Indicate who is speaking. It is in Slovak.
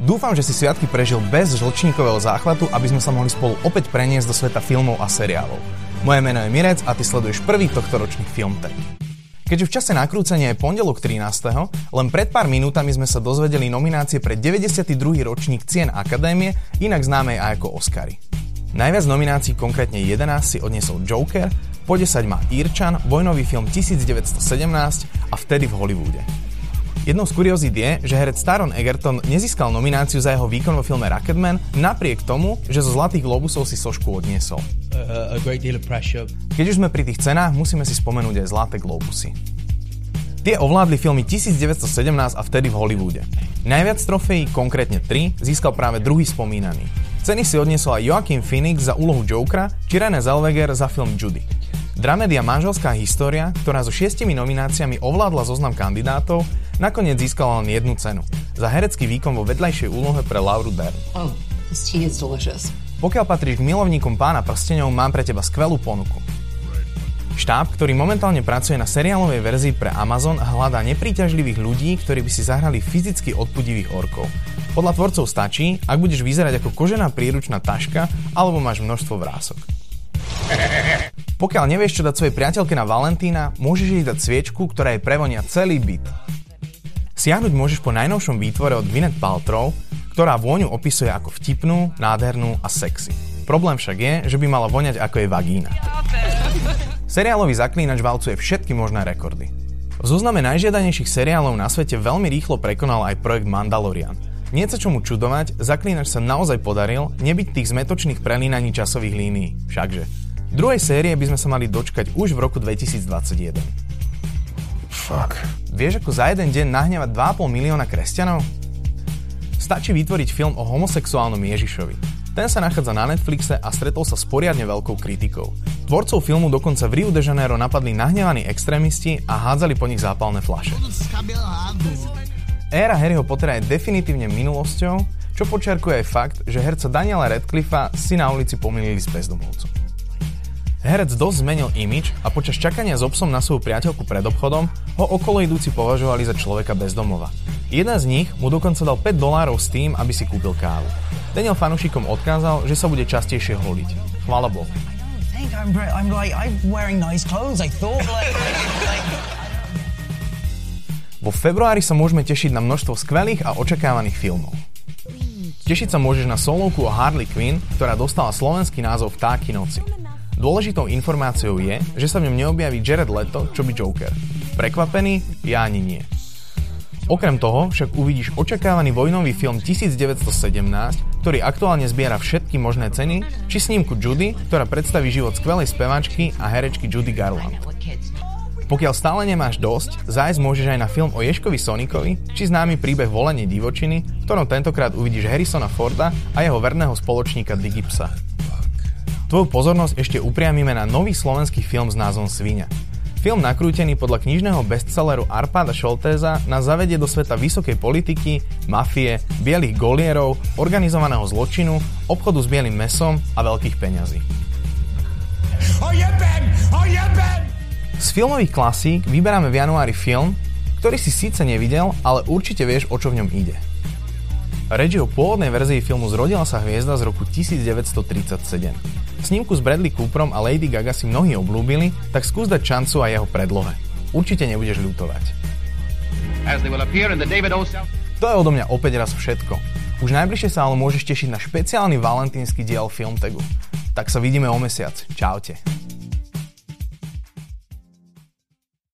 Speaker 1: Dúfam, že si sviatky prežil bez žlčníkového záchvatu, aby sme sa mohli spolu opäť preniesť do sveta filmov a seriálov. Moje meno je Mirec a ty sleduješ prvý tohto ročný Filmtech. Keďže v čase nakrúcania je pondelok 13. len pred pár minútami sme sa dozvedeli nominácie pre 92. ročník Cien Akadémie, inak známej aj ako Oscary. Najviac nominácií, konkrétne 11, si odniesol Joker, po 10 má Irčan, vojnový film 1917 a vtedy v Hollywoode. Jednou z kuriozít je, že herec Taron Egerton nezískal nomináciu za jeho výkon vo filme Rocketman napriek tomu, že zo Zlatých globusov si sošku odniesol. Keď už sme pri tých cenách, musíme si spomenúť aj Zlaté globusy. Tie ovládli filmy 1917 a vtedy v Hollywoode. Najviac trofejí, konkrétne 3, získal práve druhý spomínaný. Ceny si odniesol aj Joaquin Phoenix za úlohu Jokera či René Zellweger za film Judy. Dramédia Manželská história, ktorá so šiestimi nomináciami ovládla zoznam kandidátov, nakoniec získala len jednu cenu. Za herecký výkon vo vedľajšej úlohe pre Lauru Dern.
Speaker 2: Oh, this tea is delicious.
Speaker 1: Pokiaľ patríš k milovníkom pána prstenov, mám pre teba skvelú ponuku. Štáb, ktorý momentálne pracuje na seriálovej verzii pre Amazon, hľadá nepríťažlivých ľudí, ktorí by si zahrali fyzicky odpudivých orkov. Podľa tvorcov stačí, ak budeš vyzerať ako kožená príručná taška alebo máš množstvo vrások. Pokiaľ nevieš, čo dať svojej priateľke na Valentína, môžeš jej dať sviečku, ktorá jej prevonia celý byt. Siahnuť môžeš po najnovšom výtvore od Gwyneth Paltrow, ktorá vôňu opisuje ako vtipnú, nádhernú a sexy. Problém však je, že by mala voňať ako je vagína. Seriálový zaklínač valcuje všetky možné rekordy. V zozname najžiadanejších seriálov na svete veľmi rýchlo prekonal aj projekt Mandalorian. Nie sa čomu čudovať, zaklínač sa naozaj podaril nebyť tých zmetočných prelínaní časových línií. Všakže. Druhej série by sme sa mali dočkať už v roku 2021.
Speaker 3: Fuck.
Speaker 1: Vieš, ako za jeden deň nahnevať 2,5 milióna kresťanov? Stačí vytvoriť film o homosexuálnom Ježišovi. Ten sa nachádza na Netflixe a stretol sa s poriadne veľkou kritikou. Tvorcov filmu dokonca v Rio de Janeiro napadli nahnevaní extrémisti a hádzali po nich zápalné flaše. Éra Harryho Pottera je definitívne minulosťou, čo počiarkuje aj fakt, že herca Daniela Radcliffa si na ulici pomýlili s bezdomovcom. Herec dosť zmenil imič a počas čakania s obsom na svoju priateľku pred obchodom ho okolo idúci považovali za človeka bez domova. Jeden z nich mu dokonca dal 5 dolárov s tým, aby si kúpil kávu. Daniel fanúšikom odkázal, že sa bude častejšie holiť. Chvála Bohu. Vo februári sa môžeme tešiť na množstvo skvelých a očakávaných filmov. Tešiť sa môžeš na solovku o Harley Quinn, ktorá dostala slovenský názov Vtáky noci. Dôležitou informáciou je, že sa v ňom neobjaví Jared Leto, čo by Joker. Prekvapený? Ja ani nie. Okrem toho však uvidíš očakávaný vojnový film 1917, ktorý aktuálne zbiera všetky možné ceny, či snímku Judy, ktorá predstaví život skvelej speváčky a herečky Judy Garland. Pokiaľ stále nemáš dosť, zájsť môžeš aj na film o Ješkovi Sonikovi, či známy príbeh Volenie divočiny, v ktorom tentokrát uvidíš Harrisona Forda a jeho verného spoločníka Digipsa. Tvoju pozornosť ešte upriamime na nový slovenský film s názvom Svíňa. Film nakrútený podľa knižného bestselleru Arpada Šoltéza nás zavedie do sveta vysokej politiky, mafie, bielých golierov, organizovaného zločinu, obchodu s bielým mesom a veľkých peňazí. Z filmových klasík vyberáme v januári film, ktorý si síce nevidel, ale určite vieš, o čo v ňom ide. Reč o pôvodnej verzii filmu Zrodila sa hviezda z roku 1937. Snímku s Bradley Cooperom a Lady Gaga si mnohí oblúbili, tak skús dať šancu aj jeho predlohe. Určite nebudeš ľutovať. To je odo mňa opäť raz všetko. Už najbližšie sa ale môžeš tešiť na špeciálny valentínsky diel Filmtagu. Tak sa vidíme o mesiac. Čaute.